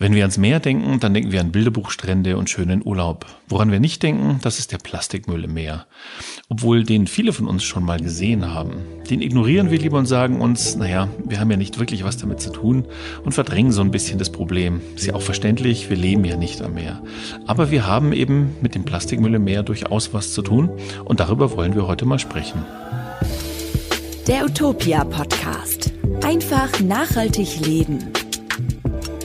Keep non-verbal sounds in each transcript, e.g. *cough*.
Wenn wir ans Meer denken, dann denken wir an Bilderbuchstrände und schönen Urlaub. Woran wir nicht denken, das ist der Plastikmüll im Meer. Obwohl den viele von uns schon mal gesehen haben. Den ignorieren wir lieber und sagen uns, naja, wir haben ja nicht wirklich was damit zu tun und verdrängen so ein bisschen das Problem. Ist ja auch verständlich, wir leben ja nicht am Meer. Aber wir haben eben mit dem Plastikmüll im Meer durchaus was zu tun und darüber wollen wir heute mal sprechen. Der Utopia Podcast. Einfach nachhaltig leben.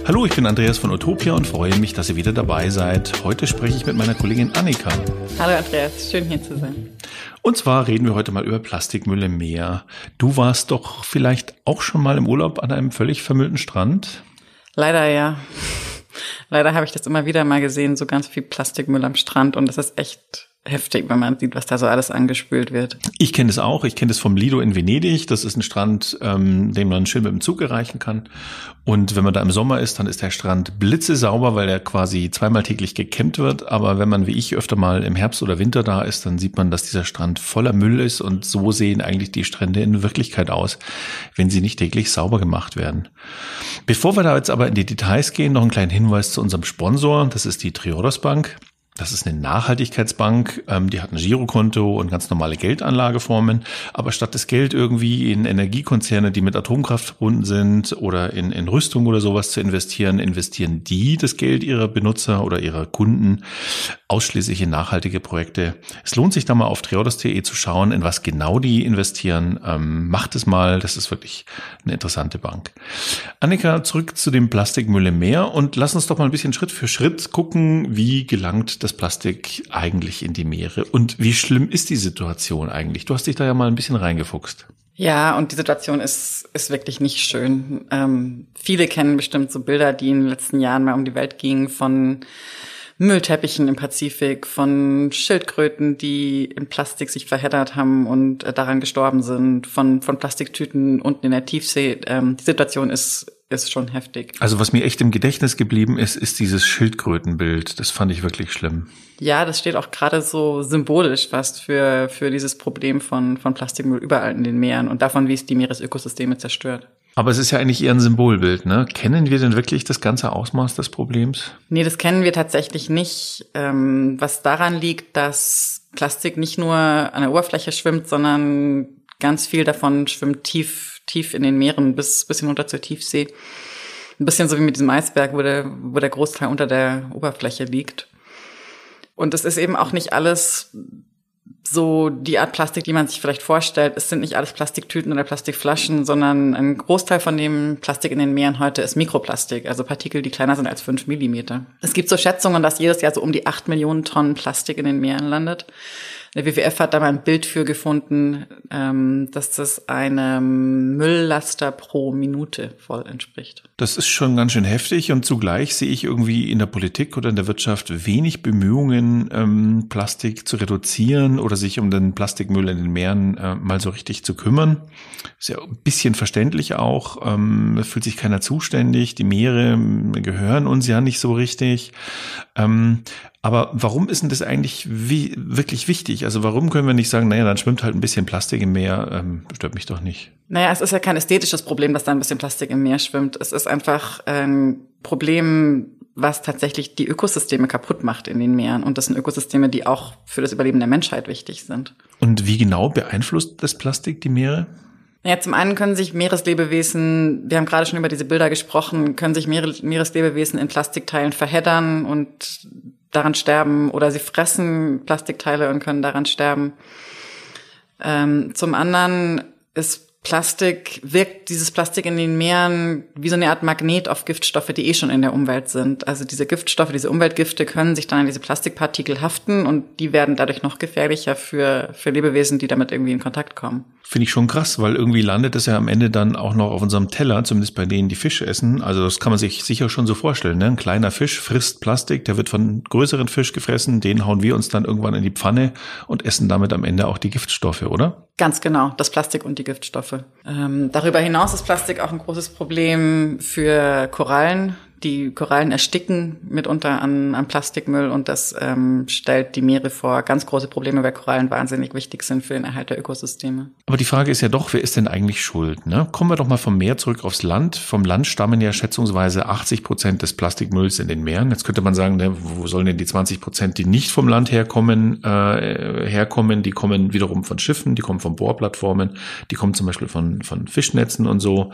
Hallo, ich bin Andreas von Utopia und freue mich, dass ihr wieder dabei seid. Heute spreche ich mit meiner Kollegin Annika. Hallo Andreas, schön hier zu sein. Und zwar reden wir heute mal über Plastikmüll im Meer. Du warst doch vielleicht auch schon mal im Urlaub an einem völlig vermüllten Strand? Leider ja. Leider habe ich das immer wieder mal gesehen, so ganz viel Plastikmüll am Strand und das ist echt heftig, wenn man sieht, was da so alles angespült wird. Ich kenne das auch. Ich kenne das vom Lido in Venedig. Das ist ein Strand, ähm, den man schön mit dem Zug erreichen kann. Und wenn man da im Sommer ist, dann ist der Strand blitzesauber, weil der quasi zweimal täglich gekämmt wird. Aber wenn man wie ich öfter mal im Herbst oder Winter da ist, dann sieht man, dass dieser Strand voller Müll ist. Und so sehen eigentlich die Strände in Wirklichkeit aus, wenn sie nicht täglich sauber gemacht werden. Bevor wir da jetzt aber in die Details gehen, noch ein kleiner Hinweis zu unserem Sponsor. Das ist die Triodos Bank. Das ist eine Nachhaltigkeitsbank, ähm, die hat ein Girokonto und ganz normale Geldanlageformen. Aber statt das Geld irgendwie in Energiekonzerne, die mit Atomkraft verbunden sind oder in, in Rüstung oder sowas zu investieren, investieren die das Geld ihrer Benutzer oder ihrer Kunden ausschließlich in nachhaltige Projekte. Es lohnt sich da mal auf triodos.de zu schauen, in was genau die investieren. Ähm, macht es mal, das ist wirklich eine interessante Bank. Annika, zurück zu dem Plastikmüll im Meer und lass uns doch mal ein bisschen Schritt für Schritt gucken, wie gelangt das Plastik eigentlich in die Meere? Und wie schlimm ist die Situation eigentlich? Du hast dich da ja mal ein bisschen reingefuchst. Ja, und die Situation ist, ist wirklich nicht schön. Ähm, viele kennen bestimmt so Bilder, die in den letzten Jahren mal um die Welt gingen von Müllteppichen im Pazifik, von Schildkröten, die in Plastik sich verheddert haben und äh, daran gestorben sind, von, von Plastiktüten unten in der Tiefsee. Ähm, die Situation ist ist schon heftig. Also was mir echt im Gedächtnis geblieben ist, ist dieses Schildkrötenbild. Das fand ich wirklich schlimm. Ja, das steht auch gerade so symbolisch fast für, für dieses Problem von, von Plastikmüll überall in den Meeren und davon, wie es die Meeresökosysteme zerstört. Aber es ist ja eigentlich eher ein Symbolbild, ne? Kennen wir denn wirklich das ganze Ausmaß des Problems? Nee, das kennen wir tatsächlich nicht. Ähm, was daran liegt, dass Plastik nicht nur an der Oberfläche schwimmt, sondern ganz viel davon schwimmt tief tief in den Meeren bis, bis hinunter zur Tiefsee. Ein bisschen so wie mit diesem Eisberg, wo der, wo der Großteil unter der Oberfläche liegt. Und es ist eben auch nicht alles so die Art Plastik, die man sich vielleicht vorstellt. Es sind nicht alles Plastiktüten oder Plastikflaschen, sondern ein Großteil von dem Plastik in den Meeren heute ist Mikroplastik, also Partikel, die kleiner sind als fünf Millimeter. Es gibt so Schätzungen, dass jedes Jahr so um die acht Millionen Tonnen Plastik in den Meeren landet. Der WWF hat da mal ein Bild für gefunden, ähm, dass das einem Mülllaster pro Minute voll entspricht. Das ist schon ganz schön heftig und zugleich sehe ich irgendwie in der Politik oder in der Wirtschaft wenig Bemühungen, ähm, Plastik zu reduzieren oder sich um den Plastikmüll in den Meeren äh, mal so richtig zu kümmern. Ist ja ein bisschen verständlich auch. Ähm, fühlt sich keiner zuständig. Die Meere ähm, gehören uns ja nicht so richtig. Ähm, aber warum ist denn das eigentlich wie, wirklich wichtig? Also warum können wir nicht sagen, naja, dann schwimmt halt ein bisschen Plastik im Meer, ähm, stört mich doch nicht. Naja, es ist ja kein ästhetisches Problem, dass da ein bisschen Plastik im Meer schwimmt. Es ist einfach ein Problem, was tatsächlich die Ökosysteme kaputt macht in den Meeren. Und das sind Ökosysteme, die auch für das Überleben der Menschheit wichtig sind. Und wie genau beeinflusst das Plastik die Meere? Ja, zum einen können sich Meereslebewesen, wir haben gerade schon über diese Bilder gesprochen, können sich Meereslebewesen in Plastikteilen verheddern und daran sterben oder sie fressen Plastikteile und können daran sterben. Ähm, zum anderen ist Plastik, wirkt dieses Plastik in den Meeren wie so eine Art Magnet auf Giftstoffe, die eh schon in der Umwelt sind. Also diese Giftstoffe, diese Umweltgifte können sich dann an diese Plastikpartikel haften und die werden dadurch noch gefährlicher für, für Lebewesen, die damit irgendwie in Kontakt kommen. Finde ich schon krass, weil irgendwie landet es ja am Ende dann auch noch auf unserem Teller, zumindest bei denen, die Fisch essen. Also das kann man sich sicher schon so vorstellen. Ne? Ein kleiner Fisch frisst Plastik, der wird von größeren Fisch gefressen, den hauen wir uns dann irgendwann in die Pfanne und essen damit am Ende auch die Giftstoffe, oder? Ganz genau, das Plastik und die Giftstoffe. Ähm, darüber hinaus ist Plastik auch ein großes Problem für Korallen, die Korallen ersticken mitunter an, an Plastikmüll und das ähm, stellt die Meere vor ganz große Probleme, weil Korallen wahnsinnig wichtig sind für den Erhalt der Ökosysteme. Aber die Frage ist ja doch, wer ist denn eigentlich schuld? Ne? Kommen wir doch mal vom Meer zurück aufs Land. Vom Land stammen ja schätzungsweise 80 Prozent des Plastikmülls in den Meeren. Jetzt könnte man sagen, ne, wo sollen denn die 20 Prozent, die nicht vom Land herkommen, äh, herkommen? Die kommen wiederum von Schiffen, die kommen von Bohrplattformen, die kommen zum Beispiel von, von Fischnetzen und so.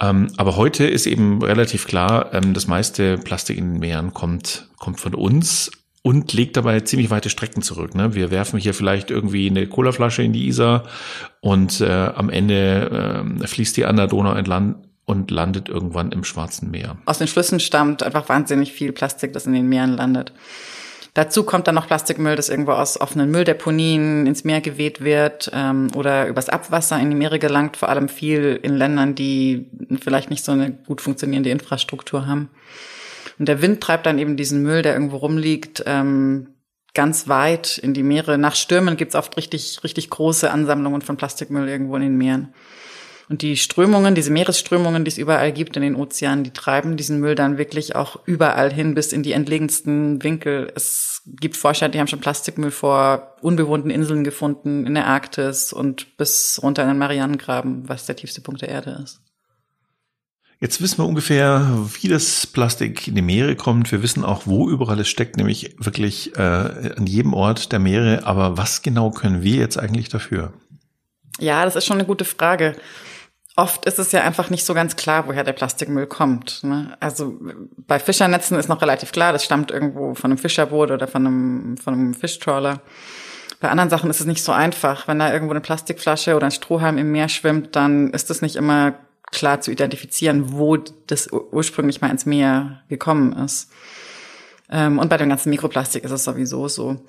Ähm, aber heute ist eben relativ klar, ähm, das meiste Plastik in den Meeren kommt, kommt von uns und legt dabei ziemlich weite Strecken zurück. Ne? Wir werfen hier vielleicht irgendwie eine Colaflasche in die Isar und äh, am Ende äh, fließt die an der Donau entlang und landet irgendwann im Schwarzen Meer. Aus den Flüssen stammt einfach wahnsinnig viel Plastik, das in den Meeren landet. Dazu kommt dann noch Plastikmüll, das irgendwo aus offenen Mülldeponien ins Meer geweht wird ähm, oder übers Abwasser in die Meere gelangt, vor allem viel in Ländern, die vielleicht nicht so eine gut funktionierende Infrastruktur haben. Und der Wind treibt dann eben diesen Müll, der irgendwo rumliegt, ähm, ganz weit in die Meere. Nach Stürmen gibt's oft richtig, richtig große Ansammlungen von Plastikmüll irgendwo in den Meeren. Und die Strömungen, diese Meeresströmungen, die es überall gibt in den Ozeanen, die treiben diesen Müll dann wirklich auch überall hin bis in die entlegensten Winkel. Es gibt Forscher, die haben schon Plastikmüll vor unbewohnten Inseln gefunden in der Arktis und bis runter in den Marianengraben, was der tiefste Punkt der Erde ist. Jetzt wissen wir ungefähr, wie das Plastik in die Meere kommt. Wir wissen auch, wo überall es steckt, nämlich wirklich äh, an jedem Ort der Meere. Aber was genau können wir jetzt eigentlich dafür? Ja, das ist schon eine gute Frage oft ist es ja einfach nicht so ganz klar, woher der Plastikmüll kommt. Ne? Also bei Fischernetzen ist noch relativ klar, das stammt irgendwo von einem Fischerboot oder von einem, von einem Fischtrawler. Bei anderen Sachen ist es nicht so einfach. Wenn da irgendwo eine Plastikflasche oder ein Strohhalm im Meer schwimmt, dann ist es nicht immer klar zu identifizieren, wo das ursprünglich mal ins Meer gekommen ist. Ähm, und bei dem ganzen Mikroplastik ist es sowieso so.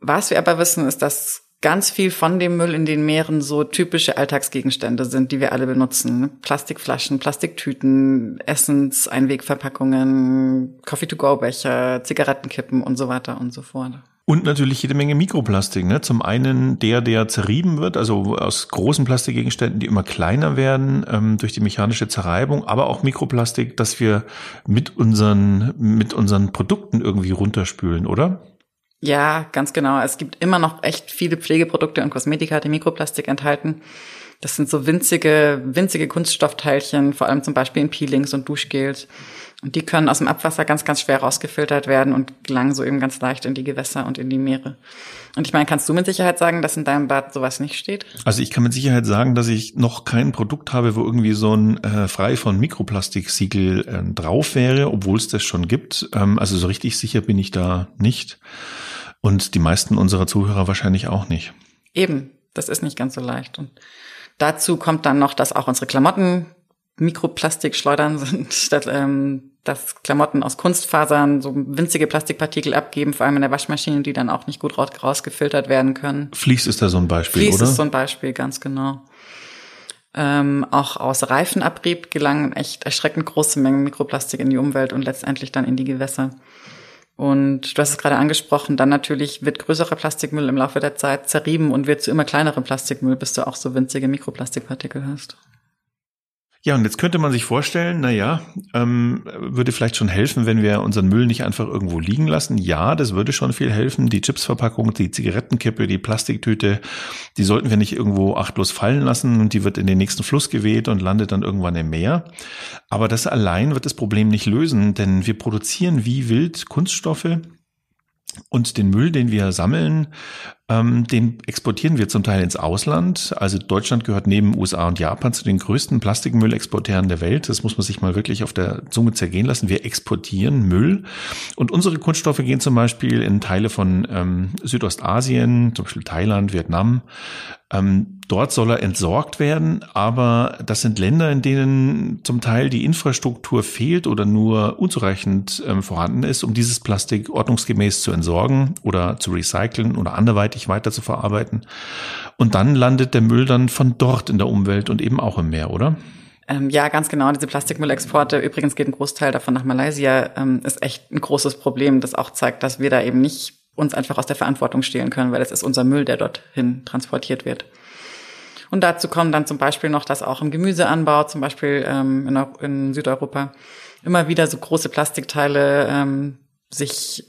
Was wir aber wissen, ist, dass ganz viel von dem Müll in den Meeren so typische Alltagsgegenstände sind, die wir alle benutzen. Plastikflaschen, Plastiktüten, Essens, Einwegverpackungen, Coffee-to-go-Becher, Zigarettenkippen und so weiter und so fort. Und natürlich jede Menge Mikroplastik. Ne? Zum einen der, der zerrieben wird, also aus großen Plastikgegenständen, die immer kleiner werden ähm, durch die mechanische Zerreibung, aber auch Mikroplastik, das wir mit unseren, mit unseren Produkten irgendwie runterspülen, oder? Ja, ganz genau. Es gibt immer noch echt viele Pflegeprodukte und Kosmetika, die Mikroplastik enthalten. Das sind so winzige, winzige Kunststoffteilchen, vor allem zum Beispiel in Peelings und Duschgels. Und die können aus dem Abwasser ganz, ganz schwer rausgefiltert werden und gelangen so eben ganz leicht in die Gewässer und in die Meere. Und ich meine, kannst du mit Sicherheit sagen, dass in deinem Bad sowas nicht steht? Also ich kann mit Sicherheit sagen, dass ich noch kein Produkt habe, wo irgendwie so ein äh, frei von Mikroplastiksiegel äh, drauf wäre, obwohl es das schon gibt. Ähm, also so richtig sicher bin ich da nicht. Und die meisten unserer Zuhörer wahrscheinlich auch nicht. Eben, das ist nicht ganz so leicht. Und dazu kommt dann noch, dass auch unsere Klamotten Mikroplastikschleudern sind, *laughs* statt ähm, dass Klamotten aus Kunstfasern so winzige Plastikpartikel abgeben, vor allem in der Waschmaschine, die dann auch nicht gut rausgefiltert werden können. Fließ ist da so ein Beispiel, Fließ oder? Fließ ist so ein Beispiel, ganz genau. Ähm, auch aus Reifenabrieb gelangen echt erschreckend große Mengen Mikroplastik in die Umwelt und letztendlich dann in die Gewässer. Und du hast es gerade angesprochen, dann natürlich wird größerer Plastikmüll im Laufe der Zeit zerrieben und wird zu immer kleinerem Plastikmüll, bis du auch so winzige Mikroplastikpartikel hast. Ja, und jetzt könnte man sich vorstellen, na ja, ähm, würde vielleicht schon helfen, wenn wir unseren Müll nicht einfach irgendwo liegen lassen. Ja, das würde schon viel helfen. Die Chipsverpackung, die Zigarettenkippe, die Plastiktüte, die sollten wir nicht irgendwo achtlos fallen lassen und die wird in den nächsten Fluss geweht und landet dann irgendwann im Meer. Aber das allein wird das Problem nicht lösen, denn wir produzieren wie wild Kunststoffe, und den Müll, den wir sammeln, ähm, den exportieren wir zum Teil ins Ausland. Also Deutschland gehört neben USA und Japan zu den größten Plastikmüllexporteuren der Welt. Das muss man sich mal wirklich auf der Zunge zergehen lassen. Wir exportieren Müll. Und unsere Kunststoffe gehen zum Beispiel in Teile von ähm, Südostasien, zum Beispiel Thailand, Vietnam, ähm, dort soll er entsorgt werden, aber das sind Länder, in denen zum Teil die Infrastruktur fehlt oder nur unzureichend ähm, vorhanden ist, um dieses Plastik ordnungsgemäß zu entsorgen oder zu recyceln oder anderweitig weiter zu verarbeiten. Und dann landet der Müll dann von dort in der Umwelt und eben auch im Meer, oder? Ähm, ja, ganz genau. Diese Plastikmüllexporte, übrigens geht ein Großteil davon nach Malaysia, ähm, ist echt ein großes Problem, das auch zeigt, dass wir da eben nicht uns einfach aus der Verantwortung stehlen können, weil es ist unser Müll, der dorthin transportiert wird. Und dazu kommen dann zum Beispiel noch, dass auch im Gemüseanbau, zum Beispiel ähm, in, in Südeuropa, immer wieder so große Plastikteile ähm, sich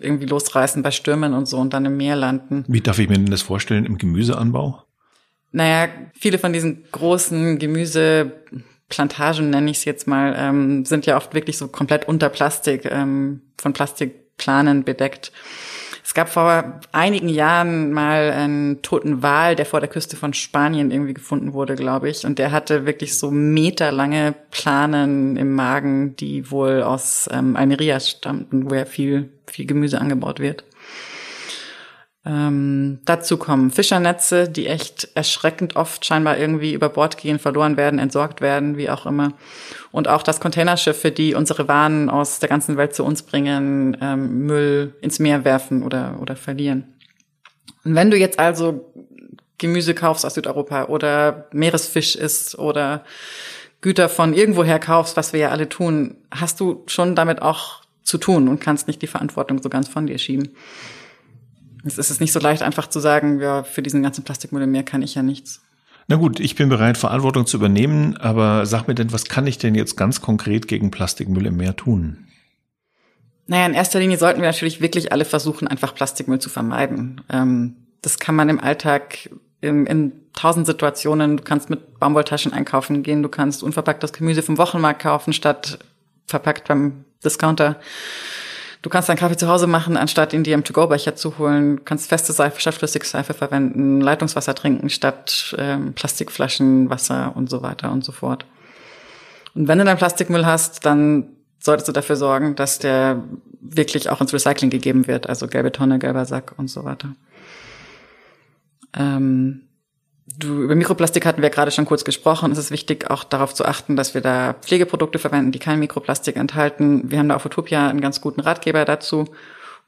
irgendwie losreißen bei Stürmen und so und dann im Meer landen. Wie darf ich mir denn das vorstellen im Gemüseanbau? Naja, viele von diesen großen Gemüseplantagen, nenne ich es jetzt mal, ähm, sind ja oft wirklich so komplett unter Plastik, ähm, von Plastikplanen bedeckt. Es gab vor einigen Jahren mal einen toten Wal, der vor der Küste von Spanien irgendwie gefunden wurde, glaube ich. Und der hatte wirklich so meterlange Planen im Magen, die wohl aus ähm, Almeria stammten, wo ja viel, viel Gemüse angebaut wird. Ähm, dazu kommen Fischernetze, die echt erschreckend oft scheinbar irgendwie über Bord gehen, verloren werden, entsorgt werden, wie auch immer. Und auch, dass Containerschiffe, die unsere Waren aus der ganzen Welt zu uns bringen, ähm, Müll ins Meer werfen oder, oder verlieren. Und wenn du jetzt also Gemüse kaufst aus Südeuropa oder Meeresfisch isst oder Güter von irgendwoher kaufst, was wir ja alle tun, hast du schon damit auch zu tun und kannst nicht die Verantwortung so ganz von dir schieben. Es ist nicht so leicht, einfach zu sagen, ja, für diesen ganzen Plastikmüll im Meer kann ich ja nichts. Na gut, ich bin bereit, Verantwortung zu übernehmen, aber sag mir denn, was kann ich denn jetzt ganz konkret gegen Plastikmüll im Meer tun? Naja, in erster Linie sollten wir natürlich wirklich alle versuchen, einfach Plastikmüll zu vermeiden. Ähm, das kann man im Alltag in, in tausend Situationen. Du kannst mit Baumwolltaschen einkaufen gehen, du kannst unverpacktes Gemüse vom Wochenmarkt kaufen, statt verpackt beim Discounter. Du kannst deinen Kaffee zu Hause machen, anstatt ihn dir im To-Go-Becher zu holen. Du kannst feste Seife statt Flüssigseife verwenden, Leitungswasser trinken statt ähm, Plastikflaschen, Wasser und so weiter und so fort. Und wenn du dann Plastikmüll hast, dann solltest du dafür sorgen, dass der wirklich auch ins Recycling gegeben wird, also gelbe Tonne, gelber Sack und so weiter. Ähm, Du, über Mikroplastik hatten wir gerade schon kurz gesprochen. Es ist wichtig, auch darauf zu achten, dass wir da Pflegeprodukte verwenden, die kein Mikroplastik enthalten. Wir haben da auf Utopia einen ganz guten Ratgeber dazu.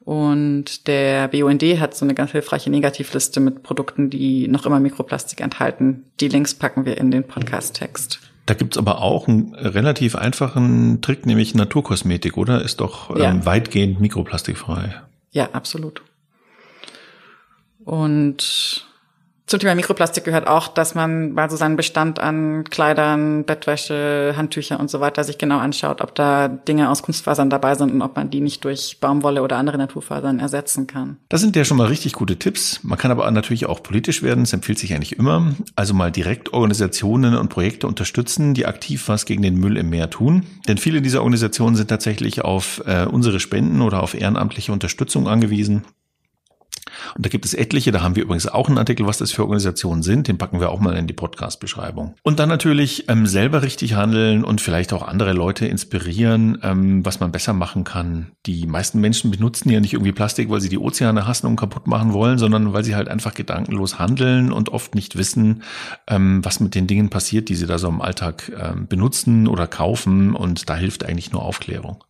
Und der BUND hat so eine ganz hilfreiche Negativliste mit Produkten, die noch immer Mikroplastik enthalten. Die Links packen wir in den Podcast-Text. Da gibt's aber auch einen relativ einfachen Trick, nämlich Naturkosmetik, oder? Ist doch ja. ähm, weitgehend mikroplastikfrei. Ja, absolut. Und zum Thema Mikroplastik gehört auch, dass man mal so seinen Bestand an Kleidern, Bettwäsche, Handtücher und so weiter sich genau anschaut, ob da Dinge aus Kunstfasern dabei sind und ob man die nicht durch Baumwolle oder andere Naturfasern ersetzen kann. Das sind ja schon mal richtig gute Tipps. Man kann aber natürlich auch politisch werden. Das empfiehlt sich eigentlich immer. Also mal direkt Organisationen und Projekte unterstützen, die aktiv was gegen den Müll im Meer tun. Denn viele dieser Organisationen sind tatsächlich auf äh, unsere Spenden oder auf ehrenamtliche Unterstützung angewiesen. Und da gibt es etliche, da haben wir übrigens auch einen Artikel, was das für Organisationen sind, den packen wir auch mal in die Podcast-Beschreibung. Und dann natürlich ähm, selber richtig handeln und vielleicht auch andere Leute inspirieren, ähm, was man besser machen kann. Die meisten Menschen benutzen ja nicht irgendwie Plastik, weil sie die Ozeane hassen und kaputt machen wollen, sondern weil sie halt einfach gedankenlos handeln und oft nicht wissen, ähm, was mit den Dingen passiert, die sie da so im Alltag ähm, benutzen oder kaufen. Und da hilft eigentlich nur Aufklärung.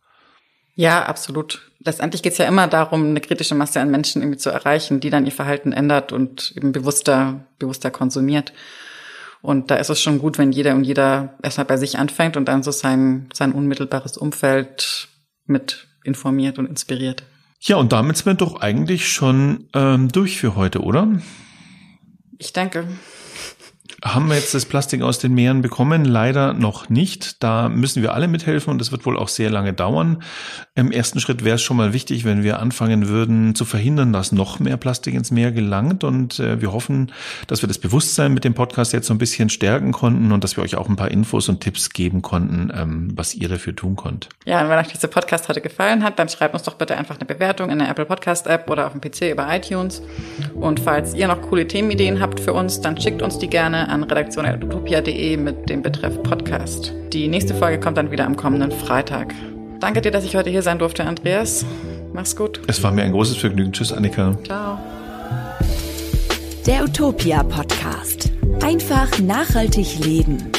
Ja, absolut. Letztendlich geht es ja immer darum, eine kritische Masse an Menschen irgendwie zu erreichen, die dann ihr Verhalten ändert und eben bewusster, bewusster konsumiert. Und da ist es schon gut, wenn jeder und jeder erstmal bei sich anfängt und dann so sein, sein unmittelbares Umfeld mit informiert und inspiriert. Ja, und damit sind wir doch eigentlich schon ähm, durch für heute, oder? Ich denke haben wir jetzt das Plastik aus den Meeren bekommen? Leider noch nicht. Da müssen wir alle mithelfen und das wird wohl auch sehr lange dauern. Im ersten Schritt wäre es schon mal wichtig, wenn wir anfangen würden zu verhindern, dass noch mehr Plastik ins Meer gelangt. Und äh, wir hoffen, dass wir das Bewusstsein mit dem Podcast jetzt so ein bisschen stärken konnten und dass wir euch auch ein paar Infos und Tipps geben konnten, ähm, was ihr dafür tun könnt. Ja, und wenn euch dieser Podcast heute gefallen hat, dann schreibt uns doch bitte einfach eine Bewertung in der Apple Podcast App oder auf dem PC über iTunes. Und falls ihr noch coole Themenideen habt für uns, dann schickt uns die gerne an redaktion.utopia.de mit dem Betreff Podcast. Die nächste Folge kommt dann wieder am kommenden Freitag. Danke dir, dass ich heute hier sein durfte, Andreas. Mach's gut. Es war mir ein großes Vergnügen. Tschüss, Annika. Ciao. Der Utopia Podcast. Einfach nachhaltig leben.